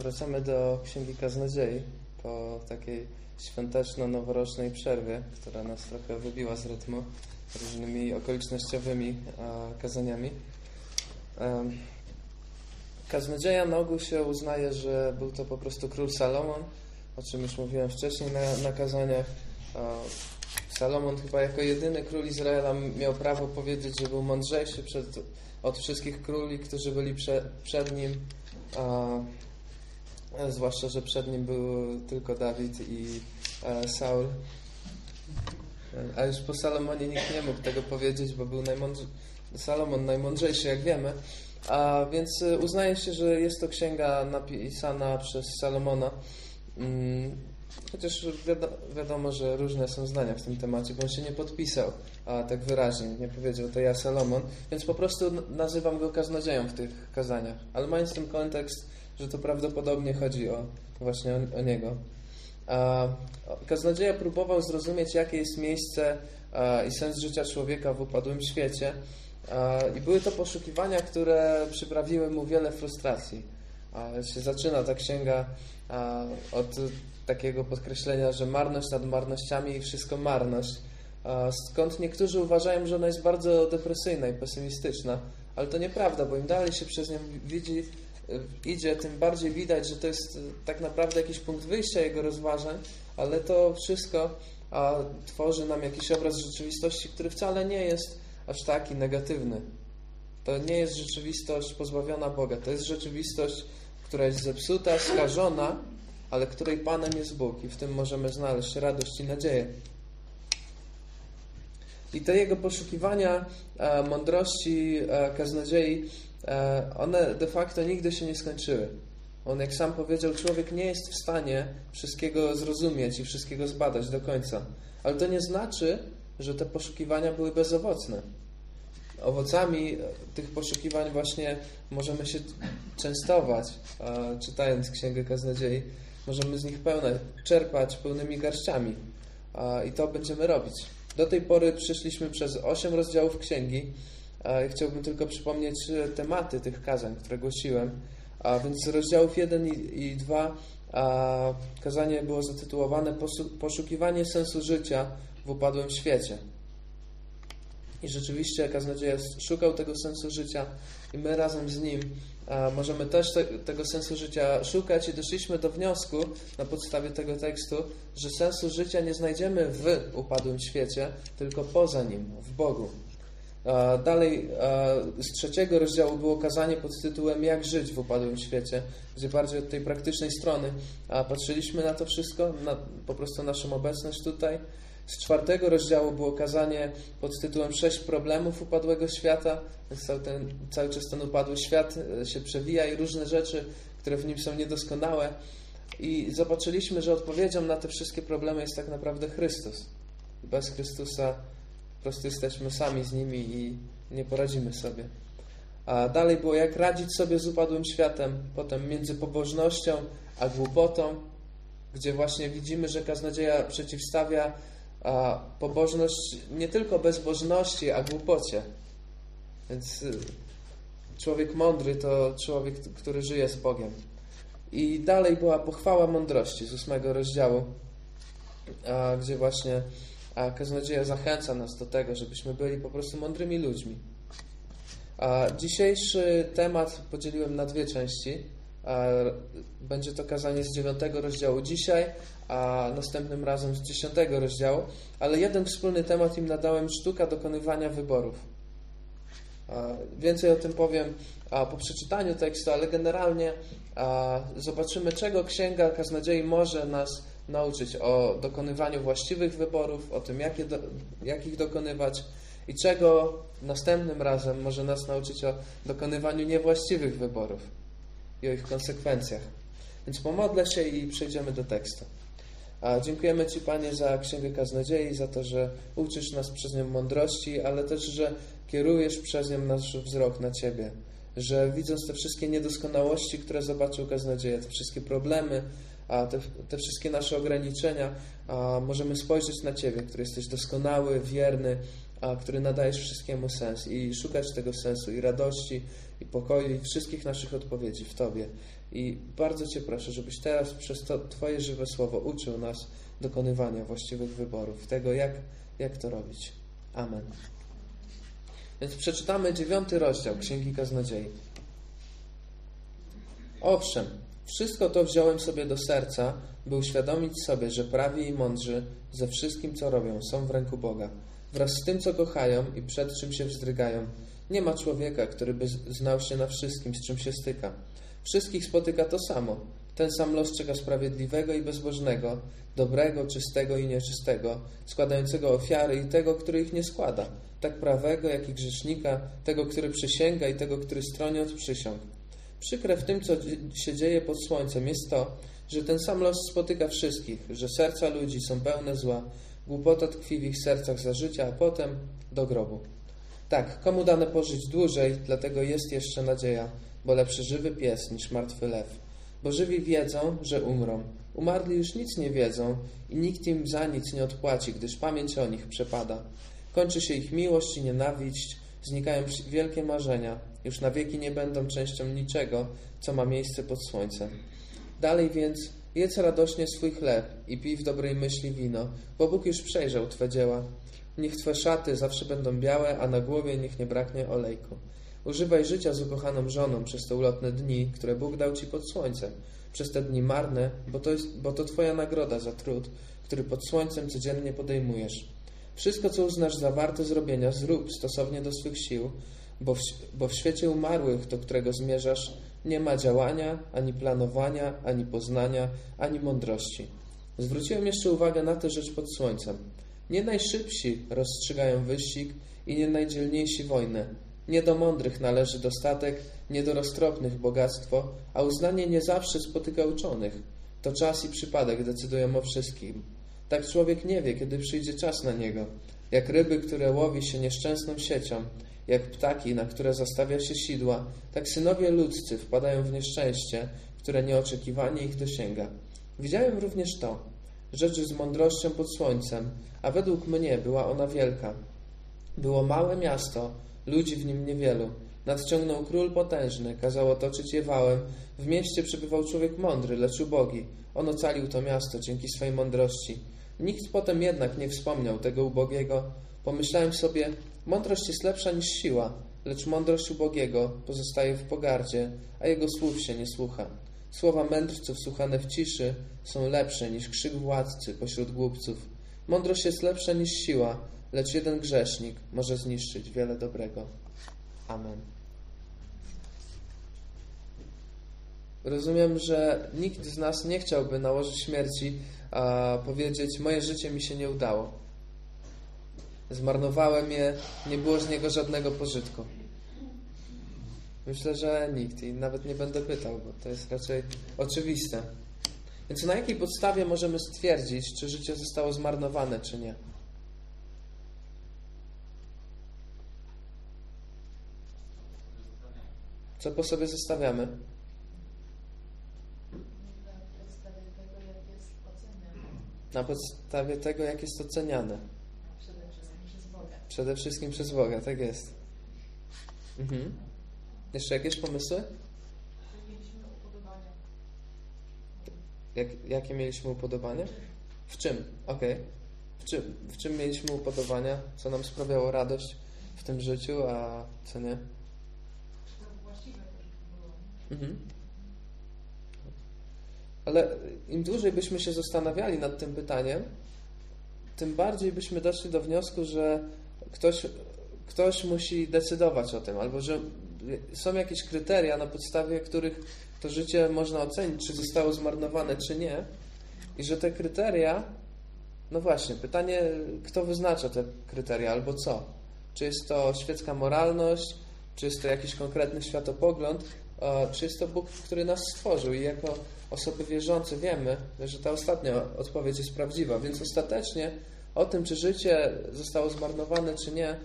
Wracamy do Księgi Kaznodziei po takiej świąteczno-noworocznej przerwie, która nas trochę wybiła z rytmu różnymi okolicznościowymi a, kazaniami. Kaznodzieja na ogół się uznaje, że był to po prostu król Salomon, o czym już mówiłem wcześniej na, na kazaniach. Salomon chyba jako jedyny król Izraela miał prawo powiedzieć, że był mądrzejszy przed, od wszystkich króli, którzy byli prze, przed nim. A, zwłaszcza, że przed nim był tylko Dawid i a, Saul. A już po Salomonie nikt nie mógł tego powiedzieć, bo był najmądrze... Salomon najmądrzejszy, jak wiemy. A więc uznaje się, że jest to księga napisana przez Salomona. Mm, chociaż wiadomo, że różne są zdania w tym temacie, bo on się nie podpisał a tak wyraźnie, nie powiedział to ja Salomon, więc po prostu nazywam go kaznodzieją w tych kazaniach, ale mając ten kontekst, że to prawdopodobnie chodzi o właśnie o, o niego. A, kaznodzieja próbował zrozumieć, jakie jest miejsce a, i sens życia człowieka w upadłym świecie a, i były to poszukiwania, które przyprawiły mu wiele frustracji. A, się zaczyna ta księga od takiego podkreślenia, że marność nad marnościami i wszystko marność. Skąd niektórzy uważają, że ona jest bardzo depresyjna i pesymistyczna, ale to nieprawda, bo im dalej się przez nią widzi, idzie, tym bardziej widać, że to jest tak naprawdę jakiś punkt wyjścia jego rozważań, ale to wszystko a, tworzy nam jakiś obraz rzeczywistości, który wcale nie jest aż taki negatywny. To nie jest rzeczywistość pozbawiona Boga, to jest rzeczywistość, która jest zepsuta, skażona, ale której Panem jest Bóg i w tym możemy znaleźć radość i nadzieję. I te jego poszukiwania e, mądrości, e, kaznodziei, e, one de facto nigdy się nie skończyły. On, jak sam powiedział, człowiek nie jest w stanie wszystkiego zrozumieć i wszystkiego zbadać do końca. Ale to nie znaczy, że te poszukiwania były bezowocne. Owocami tych poszukiwań właśnie możemy się częstować, czytając Księgę Kaznodziei. Możemy z nich pełne czerpać pełnymi garściami i to będziemy robić. Do tej pory przeszliśmy przez osiem rozdziałów księgi. Chciałbym tylko przypomnieć e, tematy tych kazań, które głosiłem. A więc rozdziałów 1 i 2 a kazanie było zatytułowane Poszukiwanie sensu życia w upadłym świecie. I rzeczywiście kaznodzieja szukał tego sensu życia i my razem z nim możemy też te, tego sensu życia szukać i doszliśmy do wniosku na podstawie tego tekstu, że sensu życia nie znajdziemy w upadłym świecie, tylko poza nim, w Bogu. Dalej z trzeciego rozdziału było kazanie pod tytułem Jak żyć w upadłym świecie, gdzie bardziej od tej praktycznej strony patrzyliśmy na to wszystko, na po prostu naszą obecność tutaj. Z czwartego rozdziału było kazanie pod tytułem Sześć problemów upadłego świata. Cały, ten, cały czas ten upadły świat e, się przewija i różne rzeczy, które w nim są niedoskonałe. I zobaczyliśmy, że odpowiedzią na te wszystkie problemy jest tak naprawdę Chrystus. Bez Chrystusa po prostu jesteśmy sami z nimi i nie poradzimy sobie. A dalej było, jak radzić sobie z upadłym światem, potem między pobożnością a głupotą, gdzie właśnie widzimy, że kaznodzieja przeciwstawia a pobożność nie tylko bezbożności, a głupocie. Więc y, człowiek mądry to człowiek, który żyje z Bogiem. I dalej była pochwała mądrości z ósmego rozdziału, gdzie właśnie kaznodzieja zachęca nas do tego, żebyśmy byli po prostu mądrymi ludźmi. A dzisiejszy temat podzieliłem na dwie części. Będzie to kazanie z dziewiątego rozdziału dzisiaj, a następnym razem z dziesiątego rozdziału, ale jeden wspólny temat im nadałem sztuka dokonywania wyborów. Więcej o tym powiem po przeczytaniu tekstu, ale generalnie zobaczymy, czego Księga Kaznodziei może nas nauczyć o dokonywaniu właściwych wyborów, o tym, jakie do, jak ich dokonywać i czego następnym razem może nas nauczyć o dokonywaniu niewłaściwych wyborów i o ich konsekwencjach. Więc pomodlę się i przejdziemy do tekstu. A dziękujemy Ci, Panie, za Księgę Kaznodziei, za to, że uczysz nas przez nią mądrości, ale też, że kierujesz przez nią nasz wzrok na Ciebie. Że widząc te wszystkie niedoskonałości, które zobaczył Kaznodzieja, te wszystkie problemy, te, te wszystkie nasze ograniczenia, możemy spojrzeć na Ciebie, który jesteś doskonały, wierny, a, który nadajesz wszystkiemu sens i szukać tego sensu i radości i pokoju i wszystkich naszych odpowiedzi w Tobie. I bardzo Cię proszę, żebyś teraz przez to Twoje żywe słowo uczył nas dokonywania właściwych wyborów, tego jak, jak to robić. Amen. Więc przeczytamy dziewiąty rozdział Księgi Kaznodziei. Owszem, wszystko to wziąłem sobie do serca, by uświadomić sobie, że prawi i mądrzy ze wszystkim, co robią, są w ręku Boga. Wraz z tym, co kochają i przed czym się wzdrygają. Nie ma człowieka, który by znał się na wszystkim, z czym się styka. Wszystkich spotyka to samo. Ten sam los czeka sprawiedliwego i bezbożnego, dobrego, czystego i nieczystego, składającego ofiary i tego, który ich nie składa, tak prawego, jak i grzesznika, tego, który przysięga i tego, który stroni od przysiąg. Przykre w tym, co się dzieje pod słońcem, jest to, że ten sam los spotyka wszystkich, że serca ludzi są pełne zła, głupota tkwi w ich sercach za życia, a potem do grobu. Tak, komu dane pożyć dłużej, dlatego jest jeszcze nadzieja, bo lepszy żywy pies niż martwy lew. Bo żywi wiedzą, że umrą. Umarli już nic nie wiedzą i nikt im za nic nie odpłaci, gdyż pamięć o nich przepada. Kończy się ich miłość i nienawiść, znikają wielkie marzenia, już na wieki nie będą częścią niczego, co ma miejsce pod słońcem. Dalej więc jedz radośnie swój chleb i pij w dobrej myśli wino, bo Bóg już przejrzał Twe dzieła. Niech Twe szaty zawsze będą białe, a na głowie niech nie braknie olejku. Używaj życia z ukochaną żoną przez te ulotne dni, które Bóg dał Ci pod słońcem. Przez te dni marne, bo to, jest, bo to Twoja nagroda za trud, który pod słońcem codziennie podejmujesz. Wszystko, co uznasz za warte zrobienia, zrób stosownie do swych sił, bo w, bo w świecie umarłych, do którego zmierzasz, nie ma działania, ani planowania, ani poznania, ani mądrości. Zwróciłem jeszcze uwagę na tę rzecz pod słońcem. Nie najszybsi rozstrzygają wyścig i nie najdzielniejsi wojnę. Nie do mądrych należy dostatek, nie do roztropnych bogactwo, a uznanie nie zawsze spotyka uczonych. To czas i przypadek decydują o wszystkim. Tak człowiek nie wie, kiedy przyjdzie czas na niego. Jak ryby, które łowi się nieszczęsną siecią, jak ptaki, na które zastawia się sidła, tak synowie ludzcy wpadają w nieszczęście, które nieoczekiwanie ich dosięga. Widziałem również to, rzecz z mądrością pod słońcem, a według mnie była ona wielka. Było małe miasto, ludzi w nim niewielu. Nadciągnął król potężny, kazał otoczyć je wałem. W mieście przebywał człowiek mądry, lecz ubogi. On ocalił to miasto dzięki swej mądrości. Nikt potem jednak nie wspomniał tego ubogiego. Pomyślałem sobie, mądrość jest lepsza niż siła, lecz mądrość ubogiego pozostaje w pogardzie, a jego słów się nie słucha. Słowa mędrców słuchane w ciszy są lepsze niż krzyk władcy pośród głupców. Mądrość jest lepsza niż siła, lecz jeden grzesznik może zniszczyć wiele dobrego. Amen. Rozumiem, że nikt z nas nie chciałby nałożyć śmierci, a powiedzieć: Moje życie mi się nie udało. Zmarnowałem je, nie było z niego żadnego pożytku. Myślę, że nikt i nawet nie będę pytał, bo to jest raczej oczywiste. Więc na jakiej podstawie możemy stwierdzić, czy życie zostało zmarnowane, czy nie? Co po sobie zostawiamy? Na podstawie tego, jak jest oceniane. Przede wszystkim przez Boga. Przede wszystkim przez Boga, tak jest. Mhm. Jeszcze jakieś pomysły? Mieliśmy upodobania. Jak, jakie mieliśmy upodobania? W czym? Okej. W, czym, w czym mieliśmy upodobania? Co nam sprawiało radość w tym życiu, a co nie? To właściwe też było. Mhm. Ale im dłużej byśmy się zastanawiali nad tym pytaniem, tym bardziej byśmy doszli do wniosku, że ktoś, ktoś musi decydować o tym, albo że są jakieś kryteria, na podstawie których to życie można ocenić, czy zostało zmarnowane, czy nie. I że te kryteria, no właśnie, pytanie, kto wyznacza te kryteria, albo co? Czy jest to świecka moralność, czy jest to jakiś konkretny światopogląd, czy jest to Bóg, który nas stworzył i jako osoby wierzące wiemy, że ta ostatnia odpowiedź jest prawdziwa, więc ostatecznie o tym, czy życie zostało zmarnowane, czy nie,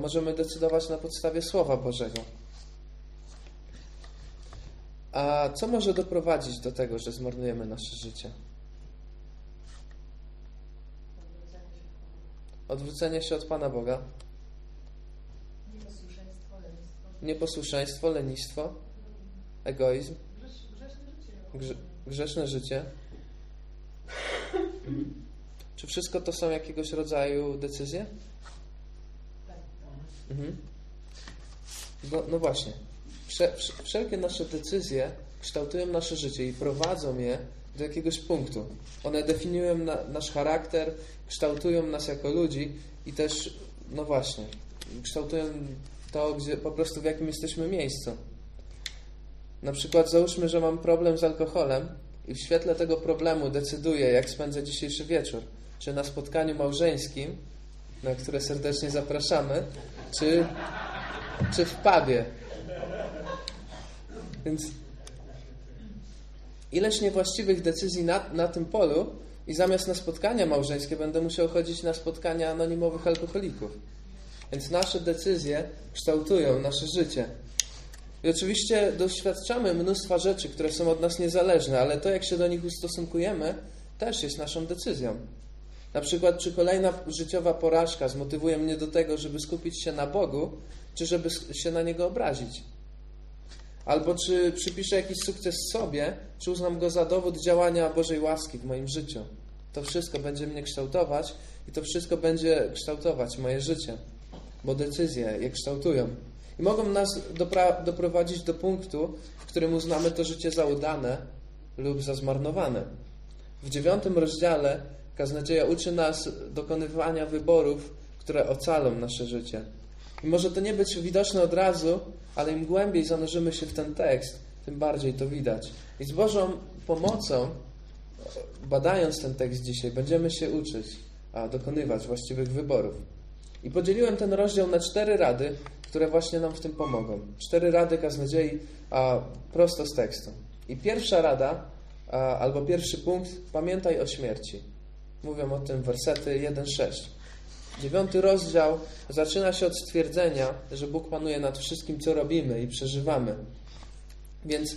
możemy decydować na podstawie Słowa Bożego. A co może doprowadzić do tego, że zmarnujemy nasze życie? Odwrócenie się od Pana Boga. Nieposłuszeństwo, lenistwo. Nieposłuszeństwo, lenistwo, egoizm. Grze, grzeszne życie. Czy wszystko to są jakiegoś rodzaju decyzje? Mhm. No, no właśnie. Wszelkie nasze decyzje kształtują nasze życie i prowadzą je do jakiegoś punktu. One definiują na, nasz charakter, kształtują nas jako ludzi i też, no właśnie, kształtują to, gdzie, po prostu w jakim jesteśmy miejscu. Na przykład załóżmy, że mam problem z alkoholem i w świetle tego problemu decyduję, jak spędzę dzisiejszy wieczór. Czy na spotkaniu małżeńskim, na które serdecznie zapraszamy, czy, czy w pubie. Więc ileś niewłaściwych decyzji na, na tym polu i zamiast na spotkania małżeńskie będę musiał chodzić na spotkania anonimowych alkoholików. Więc nasze decyzje kształtują nasze życie. I oczywiście doświadczamy mnóstwa rzeczy, które są od nas niezależne, ale to, jak się do nich ustosunkujemy, też jest naszą decyzją. Na przykład, czy kolejna życiowa porażka zmotywuje mnie do tego, żeby skupić się na Bogu, czy żeby się na Niego obrazić? Albo czy przypiszę jakiś sukces sobie, czy uznam go za dowód działania Bożej łaski w moim życiu? To wszystko będzie mnie kształtować i to wszystko będzie kształtować moje życie, bo decyzje je kształtują. I mogą nas doprowadzić do punktu, w którym uznamy to życie za udane lub za zmarnowane. W dziewiątym rozdziale kaznodzieja uczy nas dokonywania wyborów, które ocalą nasze życie. I może to nie być widoczne od razu, ale im głębiej zanurzymy się w ten tekst, tym bardziej to widać. I z Bożą pomocą, badając ten tekst dzisiaj, będziemy się uczyć, a dokonywać właściwych wyborów. I podzieliłem ten rozdział na cztery rady, które właśnie nam w tym pomogą. Cztery rady kaznodziei a, prosto z tekstu. I pierwsza rada, a, albo pierwszy punkt, pamiętaj o śmierci. Mówią o tym wersety 1-6. Dziewiąty rozdział zaczyna się od stwierdzenia, że Bóg panuje nad wszystkim, co robimy i przeżywamy. Więc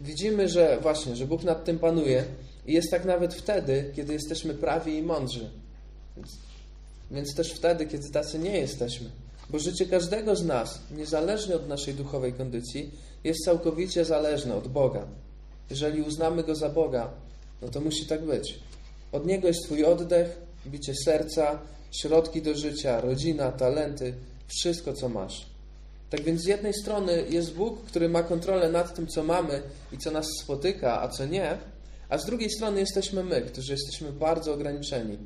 widzimy, że właśnie, że Bóg nad tym panuje i jest tak nawet wtedy, kiedy jesteśmy prawi i mądrzy. Więc, więc też wtedy, kiedy tacy nie jesteśmy. Bo życie każdego z nas, niezależnie od naszej duchowej kondycji, jest całkowicie zależne od Boga. Jeżeli uznamy Go za Boga, no to musi tak być. Od Niego jest Twój oddech, bicie serca, środki do życia, rodzina, talenty, wszystko, co masz. Tak więc z jednej strony jest Bóg, który ma kontrolę nad tym, co mamy i co nas spotyka, a co nie, a z drugiej strony jesteśmy my, którzy jesteśmy bardzo ograniczeni.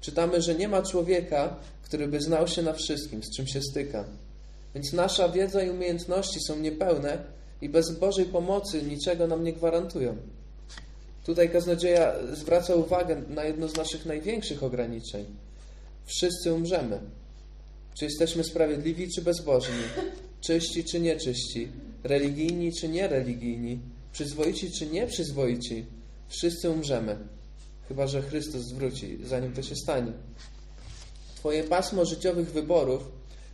Czytamy, że nie ma człowieka, który by znał się na wszystkim, z czym się styka. Więc nasza wiedza i umiejętności są niepełne i bez Bożej pomocy niczego nam nie gwarantują. Tutaj kaznodzieja zwraca uwagę na jedno z naszych największych ograniczeń. Wszyscy umrzemy. Czy jesteśmy sprawiedliwi, czy bezbożni? Czyści, czy nieczyści? Religijni, czy niereligijni? Przyzwoici, czy nieprzyzwoici? Wszyscy umrzemy. Chyba, że Chrystus zwróci, zanim to się stanie. Twoje pasmo życiowych wyborów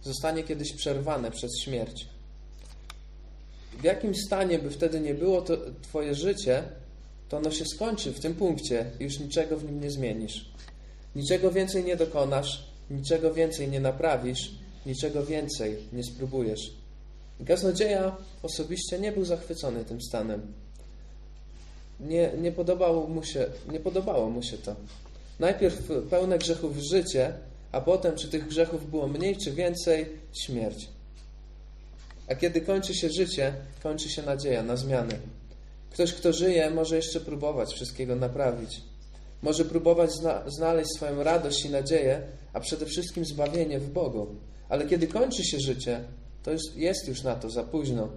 zostanie kiedyś przerwane przez śmierć. W jakim stanie by wtedy nie było to Twoje życie, to ono się skończy w tym punkcie i już niczego w nim nie zmienisz. Niczego więcej nie dokonasz, niczego więcej nie naprawisz, niczego więcej nie spróbujesz. Kaznodzieja osobiście nie był zachwycony tym stanem. Nie, nie, podobało mu się, nie podobało mu się to. Najpierw pełne grzechów życie, a potem, czy tych grzechów było mniej czy więcej, śmierć. A kiedy kończy się życie, kończy się nadzieja na zmiany. Ktoś, kto żyje, może jeszcze próbować wszystkiego naprawić. Może próbować zna znaleźć swoją radość i nadzieję, a przede wszystkim zbawienie w Bogu. Ale kiedy kończy się życie, to już jest już na to za późno.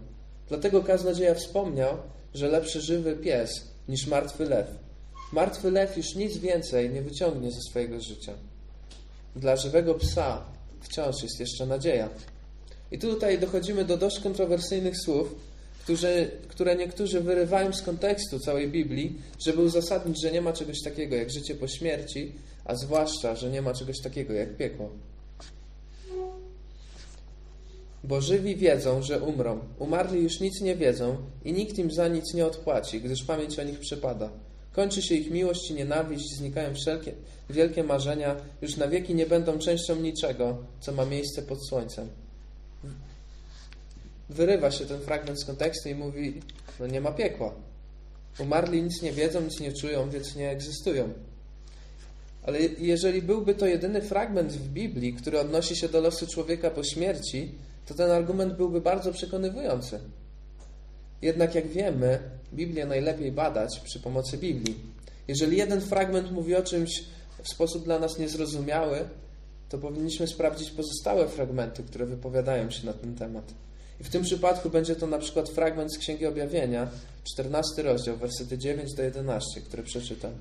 Dlatego kaznodzieja wspomniał, że lepszy żywy pies niż martwy lew. Martwy lew już nic więcej nie wyciągnie ze swojego życia. Dla żywego psa wciąż jest jeszcze nadzieja. I tutaj dochodzimy do dość kontrowersyjnych słów, którzy, które niektórzy wyrywają z kontekstu całej Biblii, żeby uzasadnić, że nie ma czegoś takiego jak życie po śmierci, a zwłaszcza, że nie ma czegoś takiego jak piekło. Bo żywi wiedzą, że umrą. Umarli już nic nie wiedzą i nikt im za nic nie odpłaci, gdyż pamięć o nich przypada. Kończy się ich miłość i nienawiść, znikają wszelkie wielkie marzenia, już na wieki nie będą częścią niczego, co ma miejsce pod słońcem. Wyrywa się ten fragment z kontekstu i mówi, no nie ma piekła. Umarli nic nie wiedzą, nic nie czują, więc nie egzystują. Ale jeżeli byłby to jedyny fragment w Biblii, który odnosi się do losu człowieka po śmierci, to ten argument byłby bardzo przekonywujący. Jednak jak wiemy, Biblię najlepiej badać przy pomocy Biblii. Jeżeli jeden fragment mówi o czymś w sposób dla nas niezrozumiały, to powinniśmy sprawdzić pozostałe fragmenty, które wypowiadają się na ten temat. I w tym przypadku będzie to na przykład fragment z Księgi Objawienia, 14 rozdział, wersety 9 do 11, który przeczytam.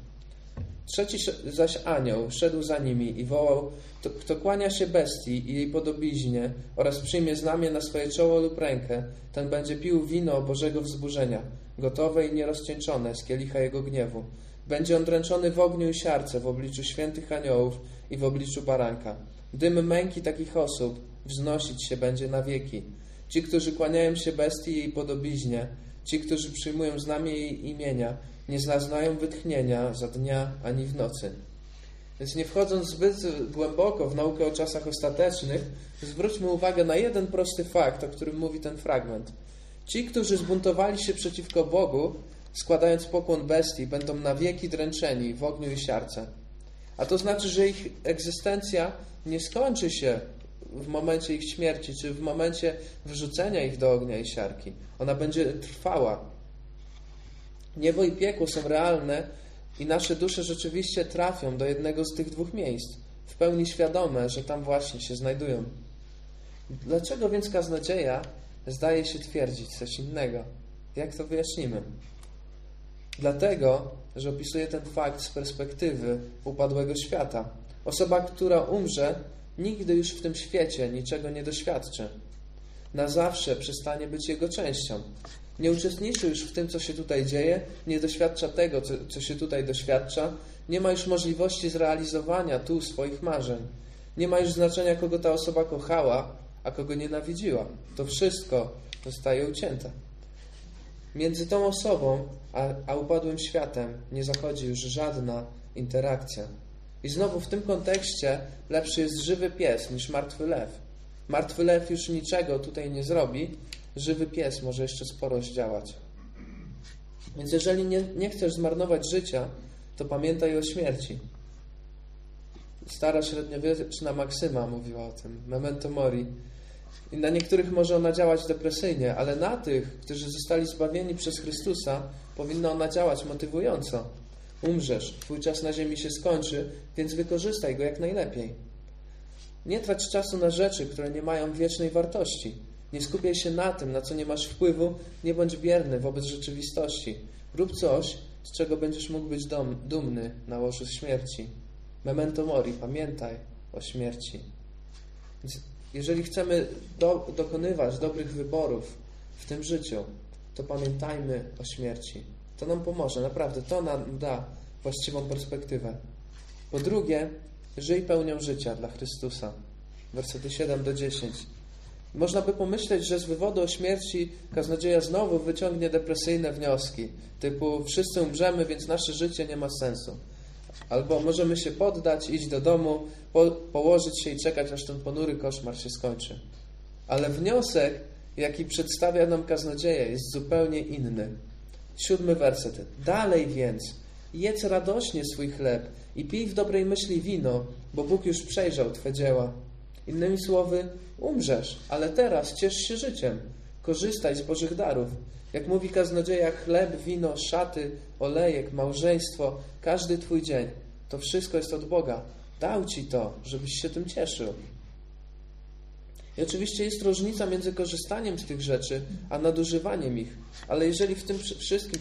Trzeci zaś anioł szedł za nimi i wołał, kto kłania się bestii i jej podobiznie oraz przyjmie znamię na swoje czoło lub rękę, ten będzie pił wino Bożego wzburzenia, gotowe i nierozcieńczone z kielicha jego gniewu. Będzie on dręczony w ogniu i siarce w obliczu świętych aniołów i w obliczu baranka. Dym męki takich osób wznosić się będzie na wieki. Ci, którzy kłaniają się bestii i jej podobiznie, ci, którzy przyjmują znamię jej imienia, nie zaznają wytchnienia za dnia ani w nocy. Więc nie wchodząc zbyt głęboko w naukę o czasach ostatecznych, zwróćmy uwagę na jeden prosty fakt, o którym mówi ten fragment. Ci, którzy zbuntowali się przeciwko Bogu, składając pokłon bestii, będą na wieki dręczeni w ogniu i siarce. A to znaczy, że ich egzystencja nie skończy się w momencie ich śmierci, czy w momencie wrzucenia ich do ognia i siarki. Ona będzie trwała. Niebo i piekło są realne i nasze dusze rzeczywiście trafią do jednego z tych dwóch miejsc, w pełni świadome, że tam właśnie się znajdują. Dlaczego więc kaznodzieja zdaje się twierdzić coś innego? Jak to wyjaśnimy? Dlatego, że opisuje ten fakt z perspektywy upadłego świata. Osoba, która umrze, nigdy już w tym świecie niczego nie doświadczy. Na zawsze przestanie być jego częścią. Nie uczestniczy już w tym, co się tutaj dzieje, nie doświadcza tego, co, co się tutaj doświadcza, nie ma już możliwości zrealizowania tu swoich marzeń. Nie ma już znaczenia, kogo ta osoba kochała, a kogo nienawidziła. To wszystko zostaje ucięte. Między tą osobą a, a upadłym światem nie zachodzi już żadna interakcja. I znowu w tym kontekście lepszy jest żywy pies niż martwy lew. Martwy lew już niczego tutaj nie zrobi, żywy pies może jeszcze sporo zdziałać. Więc jeżeli nie, nie chcesz zmarnować życia, to pamiętaj o śmierci. Stara średniowieczna Maksyma mówiła o tym, memento mori. I na niektórych może ona działać depresyjnie, ale na tych, którzy zostali zbawieni przez Chrystusa, powinna ona działać motywująco. Umrzesz, twój czas na ziemi się skończy, więc wykorzystaj go jak najlepiej. Nie trać czasu na rzeczy, które nie mają wiecznej wartości. Nie skupiaj się na tym, na co nie masz wpływu, nie bądź bierny wobec rzeczywistości. Rób coś, z czego będziesz mógł być dom, dumny na łożu śmierci. Memento mori, pamiętaj o śmierci. Więc jeżeli chcemy do, dokonywać dobrych wyborów w tym życiu, to pamiętajmy o śmierci. To nam pomoże, naprawdę, to nam da właściwą perspektywę. Po drugie, żyj pełnią życia dla Chrystusa. Wersety 7 do 10. Można by pomyśleć, że z wywodu o śmierci kaznodzieja znowu wyciągnie depresyjne wnioski, typu wszyscy umrzemy, więc nasze życie nie ma sensu. Albo możemy się poddać, iść do domu, po, położyć się i czekać, aż ten ponury koszmar się skończy. Ale wniosek, jaki przedstawia nam kaznodzieja, jest zupełnie inny. Siódmy werset. Dalej więc, jedz radośnie swój chleb i pij w dobrej myśli wino, bo Bóg już przejrzał Twe dzieła. Innymi słowy, umrzesz, ale teraz ciesz się życiem. Korzystaj z Bożych darów. Jak mówi kaznodzieja, chleb, wino, szaty, olejek, małżeństwo, każdy Twój dzień, to wszystko jest od Boga. Dał Ci to, żebyś się tym cieszył. I oczywiście jest różnica między korzystaniem z tych rzeczy, a nadużywaniem ich. Ale jeżeli w tym wszystkim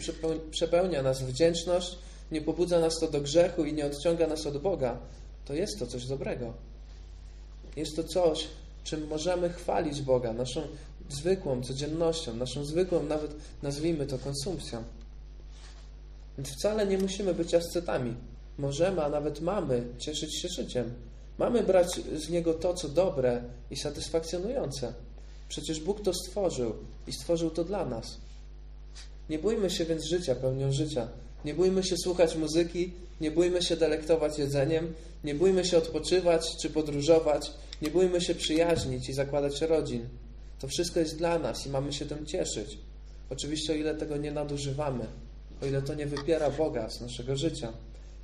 przepełnia nas wdzięczność, nie pobudza nas to do grzechu i nie odciąga nas od Boga, to jest to coś dobrego. Jest to coś, czym możemy chwalić Boga, naszą zwykłą codziennością, naszą zwykłą, nawet nazwijmy to konsumpcją. Więc wcale nie musimy być ascetami. Możemy, a nawet mamy cieszyć się życiem. Mamy brać z niego to, co dobre i satysfakcjonujące. Przecież Bóg to stworzył i stworzył to dla nas. Nie bójmy się więc życia pełnią życia. Nie bójmy się słuchać muzyki, nie bójmy się delektować jedzeniem, nie bójmy się odpoczywać czy podróżować, nie bójmy się przyjaźnić i zakładać rodzin. To wszystko jest dla nas i mamy się tym cieszyć. Oczywiście o ile tego nie nadużywamy, o ile to nie wypiera Boga z naszego życia.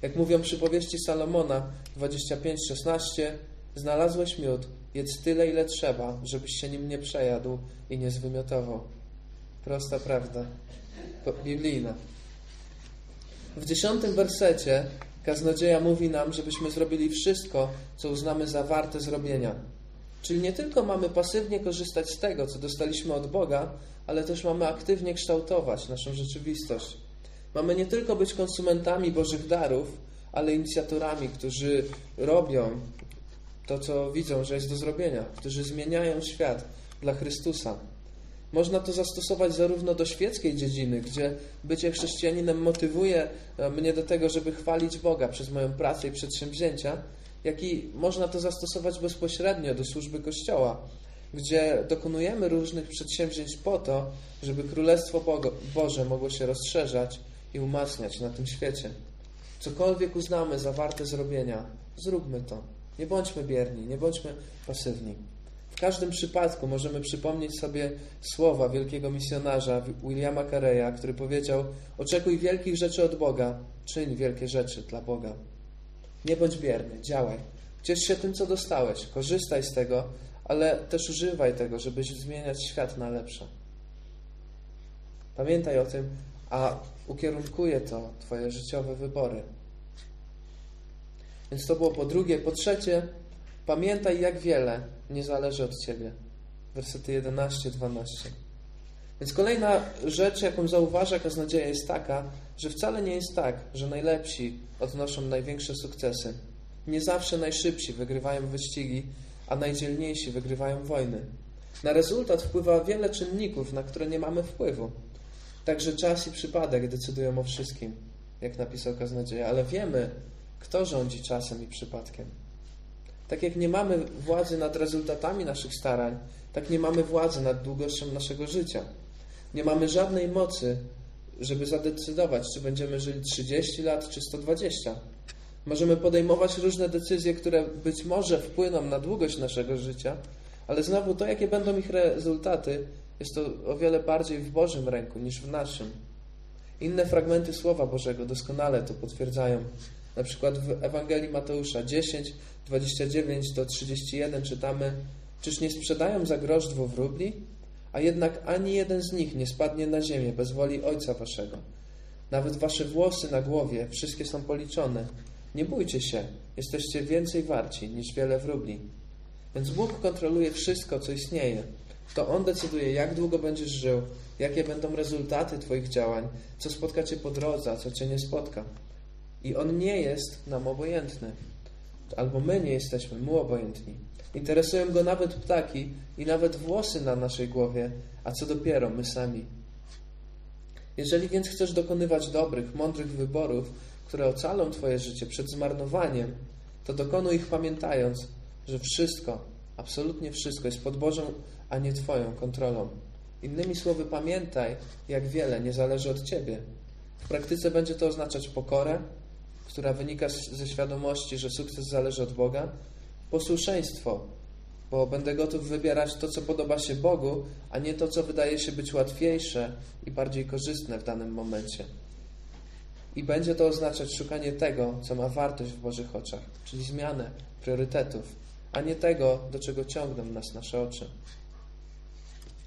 Jak mówią przypowieści Salomona 25:16, znalazłeś miód, jedz tyle ile trzeba, żebyś się nim nie przejadł i nie zwymiotował. Prosta prawda, biblijna. W dziesiątym wersecie kaznodzieja mówi nam, żebyśmy zrobili wszystko, co uznamy za warte zrobienia. Czyli nie tylko mamy pasywnie korzystać z tego, co dostaliśmy od Boga, ale też mamy aktywnie kształtować naszą rzeczywistość. Mamy nie tylko być konsumentami Bożych darów, ale inicjatorami, którzy robią to, co widzą, że jest do zrobienia, którzy zmieniają świat dla Chrystusa. Można to zastosować zarówno do świeckiej dziedziny, gdzie bycie chrześcijaninem motywuje e, mnie do tego, żeby chwalić Boga przez moją pracę i przedsięwzięcia, jak i można to zastosować bezpośrednio do służby Kościoła, gdzie dokonujemy różnych przedsięwzięć po to, żeby Królestwo Boże mogło się rozszerzać i umacniać na tym świecie. Cokolwiek uznamy za warte zrobienia, zróbmy to. Nie bądźmy bierni, nie bądźmy pasywni. W każdym przypadku możemy przypomnieć sobie słowa wielkiego misjonarza Williama Careya, który powiedział: Oczekuj wielkich rzeczy od Boga, czyń wielkie rzeczy dla Boga. Nie bądź bierny, działaj. Ciesz się tym, co dostałeś, korzystaj z tego, ale też używaj tego, żeby zmieniać świat na lepsze. Pamiętaj o tym, a ukierunkuje to Twoje życiowe wybory. Więc to było po drugie. Po trzecie, pamiętaj, jak wiele nie zależy od Ciebie. Wersety 11-12. Więc kolejna rzecz, jaką zauważa kaznodzieja, jest taka, że wcale nie jest tak, że najlepsi odnoszą największe sukcesy. Nie zawsze najszybsi wygrywają wyścigi, a najdzielniejsi wygrywają wojny. Na rezultat wpływa wiele czynników, na które nie mamy wpływu. Także czas i przypadek decydują o wszystkim, jak napisał kaznodzieja, ale wiemy, kto rządzi czasem i przypadkiem. Tak jak nie mamy władzy nad rezultatami naszych starań, tak nie mamy władzy nad długością naszego życia. Nie mamy żadnej mocy, żeby zadecydować, czy będziemy żyli 30 lat, czy 120. Możemy podejmować różne decyzje, które być może wpłyną na długość naszego życia, ale znowu to, jakie będą ich rezultaty, jest to o wiele bardziej w Bożym ręku niż w naszym. Inne fragmenty Słowa Bożego doskonale to potwierdzają. Na przykład w Ewangelii Mateusza 10, 29 do 31 czytamy Czyż nie sprzedają za grosz dwóch rubli? A jednak ani jeden z nich nie spadnie na ziemię bez woli Ojca Waszego. Nawet Wasze włosy na głowie, wszystkie są policzone. Nie bójcie się, jesteście więcej warci niż wiele wróbli. Więc Bóg kontroluje wszystko, co istnieje. To On decyduje, jak długo będziesz żył, jakie będą rezultaty Twoich działań, co spotka Cię po drodze, co Cię nie spotka. I On nie jest nam obojętny. Albo my nie jesteśmy mu obojętni. Interesują go nawet ptaki i nawet włosy na naszej głowie, a co dopiero my sami. Jeżeli więc chcesz dokonywać dobrych, mądrych wyborów, które ocalą Twoje życie przed zmarnowaniem, to dokonuj ich pamiętając, że wszystko, absolutnie wszystko jest pod Bożą, a nie Twoją kontrolą. Innymi słowy, pamiętaj, jak wiele nie zależy od Ciebie. W praktyce będzie to oznaczać pokorę, która wynika ze świadomości, że sukces zależy od Boga, posłuszeństwo, bo będę gotów wybierać to, co podoba się Bogu, a nie to, co wydaje się być łatwiejsze i bardziej korzystne w danym momencie. I będzie to oznaczać szukanie tego, co ma wartość w Bożych oczach, czyli zmianę priorytetów, a nie tego, do czego ciągną nas nasze oczy.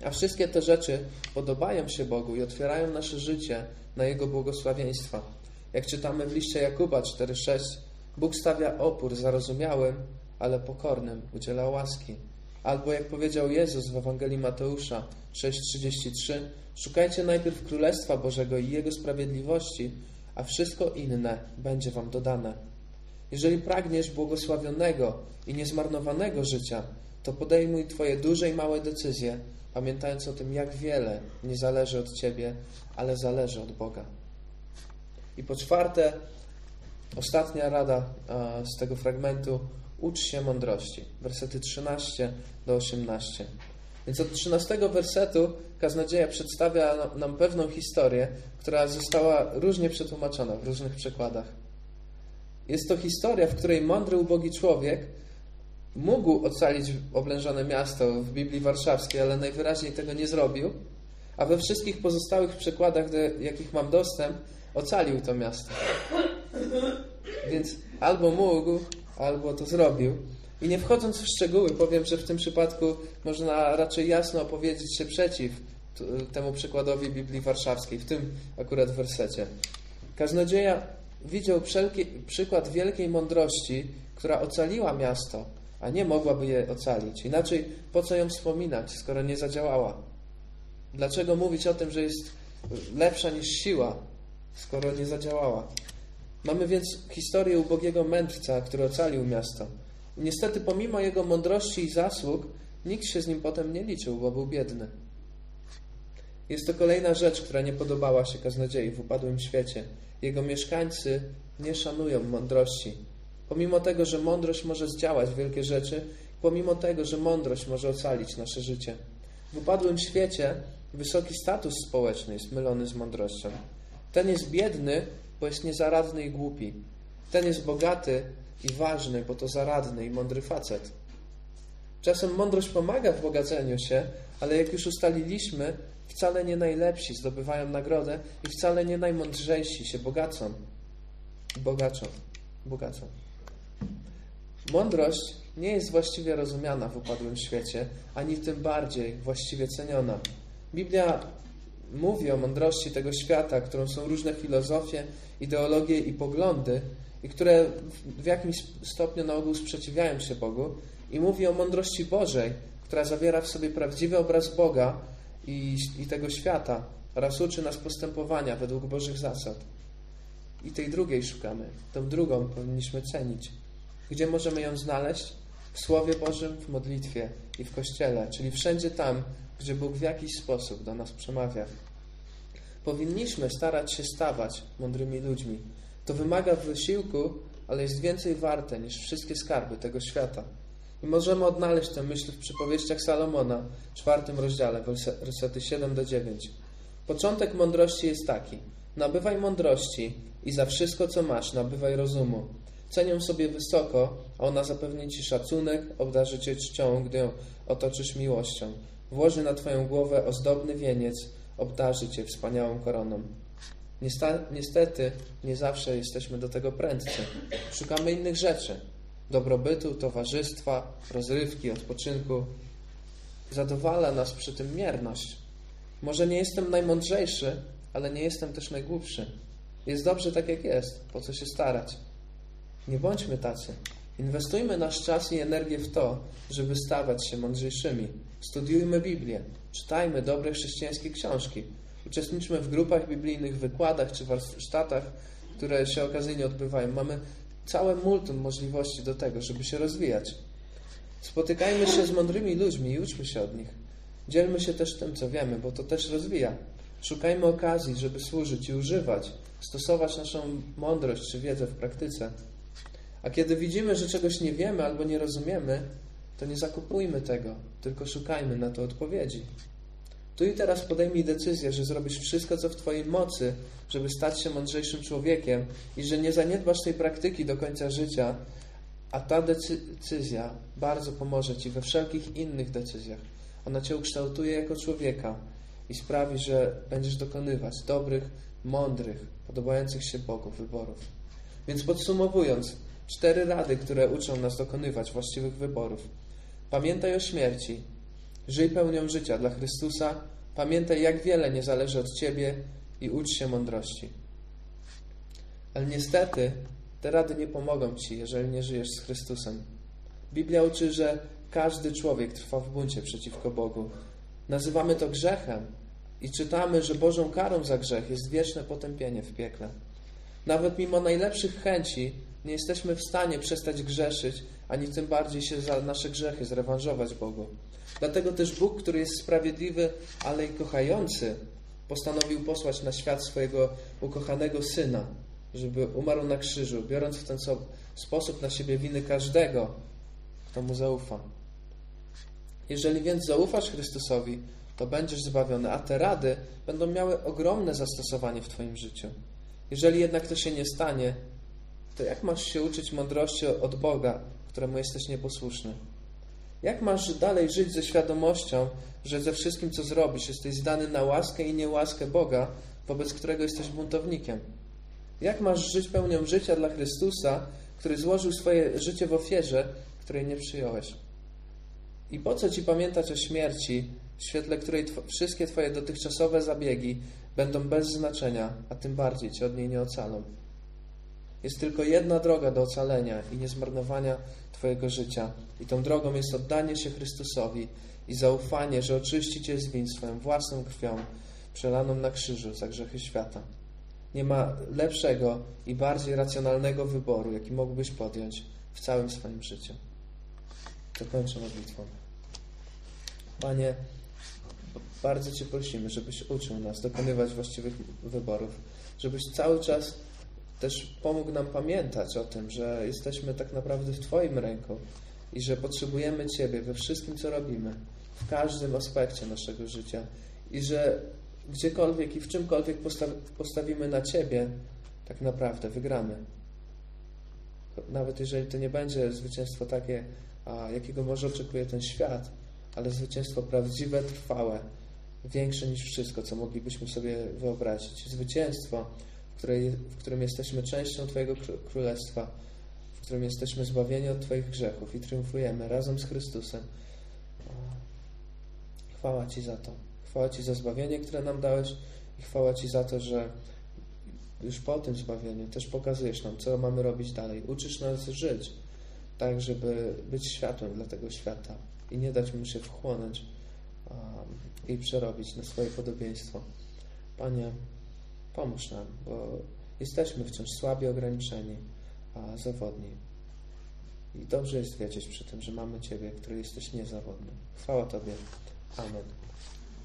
A wszystkie te rzeczy podobają się Bogu i otwierają nasze życie na Jego błogosławieństwa. Jak czytamy w liście Jakuba 4,6, Bóg stawia opór zarozumiałym, ale pokornym, udziela łaski. Albo jak powiedział Jezus w Ewangelii Mateusza 6,33, szukajcie najpierw Królestwa Bożego i Jego sprawiedliwości, a wszystko inne będzie Wam dodane. Jeżeli pragniesz błogosławionego i niezmarnowanego życia, to podejmuj Twoje duże i małe decyzje, pamiętając o tym, jak wiele nie zależy od Ciebie, ale zależy od Boga. I po czwarte, ostatnia rada z tego fragmentu, ucz się mądrości. Wersety 13 do 18. Więc od 13 wersetu kaznodzieja przedstawia nam pewną historię, która została różnie przetłumaczona w różnych przekładach. Jest to historia, w której mądry, ubogi człowiek mógł ocalić oblężone miasto w Biblii Warszawskiej, ale najwyraźniej tego nie zrobił, a we wszystkich pozostałych przekładach, do jakich mam dostęp, ocalił to miasto. Więc albo mógł, albo to zrobił. I nie wchodząc w szczegóły, powiem, że w tym przypadku można raczej jasno opowiedzieć się przeciw temu przykładowi Biblii Warszawskiej, w tym akurat wersecie. Kaznodzieja widział wszelki, przykład wielkiej mądrości, która ocaliła miasto, a nie mogłaby je ocalić. Inaczej, po co ją wspominać, skoro nie zadziałała? Dlaczego mówić o tym, że jest lepsza niż siła, skoro nie zadziałała? Mamy więc historię ubogiego mędrca, który ocalił miasto. Niestety, pomimo jego mądrości i zasług, nikt się z nim potem nie liczył, bo był biedny. Jest to kolejna rzecz, która nie podobała się kaznodziei w upadłym świecie. Jego mieszkańcy nie szanują mądrości. Pomimo tego, że mądrość może zdziałać wielkie rzeczy, pomimo tego, że mądrość może ocalić nasze życie. W upadłym świecie wysoki status społeczny jest mylony z mądrością. Ten jest biedny, bo jest niezaradny i głupi. Ten jest bogaty i ważny, bo to zaradny i mądry facet. Czasem mądrość pomaga w bogaceniu się, ale jak już ustaliliśmy, wcale nie najlepsi zdobywają nagrodę i wcale nie najmądrzejsi się bogacą. Bogaczą. Bogacą. Mądrość nie jest właściwie rozumiana w upadłym świecie, ani tym bardziej właściwie ceniona. Biblia mówi o mądrości tego świata, którą są różne filozofie, ideologie i poglądy, i które w jakimś stopniu na ogół sprzeciwiają się Bogu, i mówi o mądrości Bożej, która zawiera w sobie prawdziwy obraz Boga i, i tego świata oraz uczy nas postępowania według Bożych zasad. I tej drugiej szukamy. Tą drugą powinniśmy cenić. Gdzie możemy ją znaleźć? W Słowie Bożym, w modlitwie i w Kościele, czyli wszędzie tam, gdzie Bóg w jakiś sposób do nas przemawia. Powinniśmy starać się stawać mądrymi ludźmi. To wymaga wysiłku, ale jest więcej warte niż wszystkie skarby tego świata. I możemy odnaleźć tę myśl w przypowieściach Salomona, czwartym rozdziale, wersety 7 do 9. Początek mądrości jest taki. Nabywaj mądrości i za wszystko, co masz, nabywaj rozumu. Cenię sobie wysoko, a ona zapewni Ci szacunek, obdarzy Cię czcią, gdy ją otoczysz miłością. Włoży na Twoją głowę ozdobny wieniec, obdarzy Cię wspaniałą koroną. Niestety, nie zawsze jesteśmy do tego prędcy. Szukamy innych rzeczy. Dobrobytu, towarzystwa, rozrywki, odpoczynku. Zadowala nas przy tym mierność. Może nie jestem najmądrzejszy, ale nie jestem też najgłupszy. Jest dobrze tak, jak jest. Po co się starać? Nie bądźmy tacy. Inwestujmy nasz czas i energię w to, żeby stawać się mądrzejszymi. Studiujmy Biblię, czytajmy dobre chrześcijańskie książki, uczestniczmy w grupach biblijnych, wykładach czy warsztatach, które się okazyjnie odbywają. Mamy całe multum możliwości do tego, żeby się rozwijać. Spotykajmy się z mądrymi ludźmi i uczmy się od nich. Dzielmy się też tym, co wiemy, bo to też rozwija. Szukajmy okazji, żeby służyć i używać, stosować naszą mądrość czy wiedzę w praktyce. A kiedy widzimy, że czegoś nie wiemy albo nie rozumiemy, to nie zakupujmy tego, tylko szukajmy na to odpowiedzi. Tu i teraz podejmij decyzję, że zrobisz wszystko, co w Twojej mocy, żeby stać się mądrzejszym człowiekiem i że nie zaniedbasz tej praktyki do końca życia, a ta decyzja bardzo pomoże Ci we wszelkich innych decyzjach. Ona Cię ukształtuje jako człowieka i sprawi, że będziesz dokonywać dobrych, mądrych, podobających się Bogu wyborów. Więc podsumowując, cztery rady, które uczą nas dokonywać właściwych wyborów. Pamiętaj o śmierci, żyj pełnią życia dla Chrystusa, pamiętaj, jak wiele nie zależy od Ciebie i ucz się mądrości. Ale niestety te rady nie pomogą Ci, jeżeli nie żyjesz z Chrystusem. Biblia uczy, że każdy człowiek trwa w buncie przeciwko Bogu. Nazywamy to grzechem i czytamy, że Bożą karą za grzech jest wieczne potępienie w piekle. Nawet mimo najlepszych chęci nie jesteśmy w stanie przestać grzeszyć, ani tym bardziej się za nasze grzechy zrewanżować Bogu. Dlatego też Bóg, który jest sprawiedliwy, ale i kochający, postanowił posłać na świat swojego ukochanego Syna, żeby umarł na krzyżu, biorąc w ten sposób na siebie winy każdego, kto mu zaufa. Jeżeli więc zaufasz Chrystusowi, to będziesz zbawiony, a te rady będą miały ogromne zastosowanie w Twoim życiu. Jeżeli jednak to się nie stanie, to jak masz się uczyć mądrości od Boga, któremu jesteś nieposłuszny? Jak masz dalej żyć ze świadomością, że ze wszystkim, co zrobisz, jesteś zdany na łaskę i niełaskę Boga, wobec którego jesteś buntownikiem? Jak masz żyć pełnią życia dla Chrystusa, który złożył swoje życie w ofierze, której nie przyjąłeś? I po co ci pamiętać o śmierci, w świetle której tw wszystkie twoje dotychczasowe zabiegi będą bez znaczenia, a tym bardziej cię od niej nie ocalą? Jest tylko jedna droga do ocalenia i niezmarnowania Twojego życia. I tą drogą jest oddanie się Chrystusowi i zaufanie, że oczyści Cię z win swoją własną krwią, przelaną na krzyżu za grzechy świata. Nie ma lepszego i bardziej racjonalnego wyboru, jaki mógłbyś podjąć w całym swoim życiu. Zakończę modlitwą. Panie, bardzo Cię prosimy, żebyś uczył nas dokonywać właściwych wyborów, żebyś cały czas też pomógł nam pamiętać o tym, że jesteśmy tak naprawdę w Twoim ręku i że potrzebujemy Ciebie we wszystkim, co robimy, w każdym aspekcie naszego życia i że gdziekolwiek i w czymkolwiek postawimy na Ciebie, tak naprawdę wygramy. Nawet jeżeli to nie będzie zwycięstwo takie, a jakiego może oczekuje ten świat, ale zwycięstwo prawdziwe, trwałe, większe niż wszystko, co moglibyśmy sobie wyobrazić. Zwycięstwo, w którym jesteśmy częścią Twojego Królestwa, w którym jesteśmy zbawieni od Twoich grzechów i triumfujemy razem z Chrystusem. Chwała Ci za to. Chwała Ci za zbawienie, które nam dałeś i chwała Ci za to, że już po tym zbawieniu też pokazujesz nam, co mamy robić dalej. Uczysz nas żyć tak, żeby być światłem dla tego świata i nie dać mu się wchłonąć um, i przerobić na swoje podobieństwo. Panie, pomóż nam, bo jesteśmy wciąż słabi, ograniczeni, a zawodni. I dobrze jest wiedzieć przy tym, że mamy Ciebie, który jesteś niezawodny. Chwała Tobie. Amen.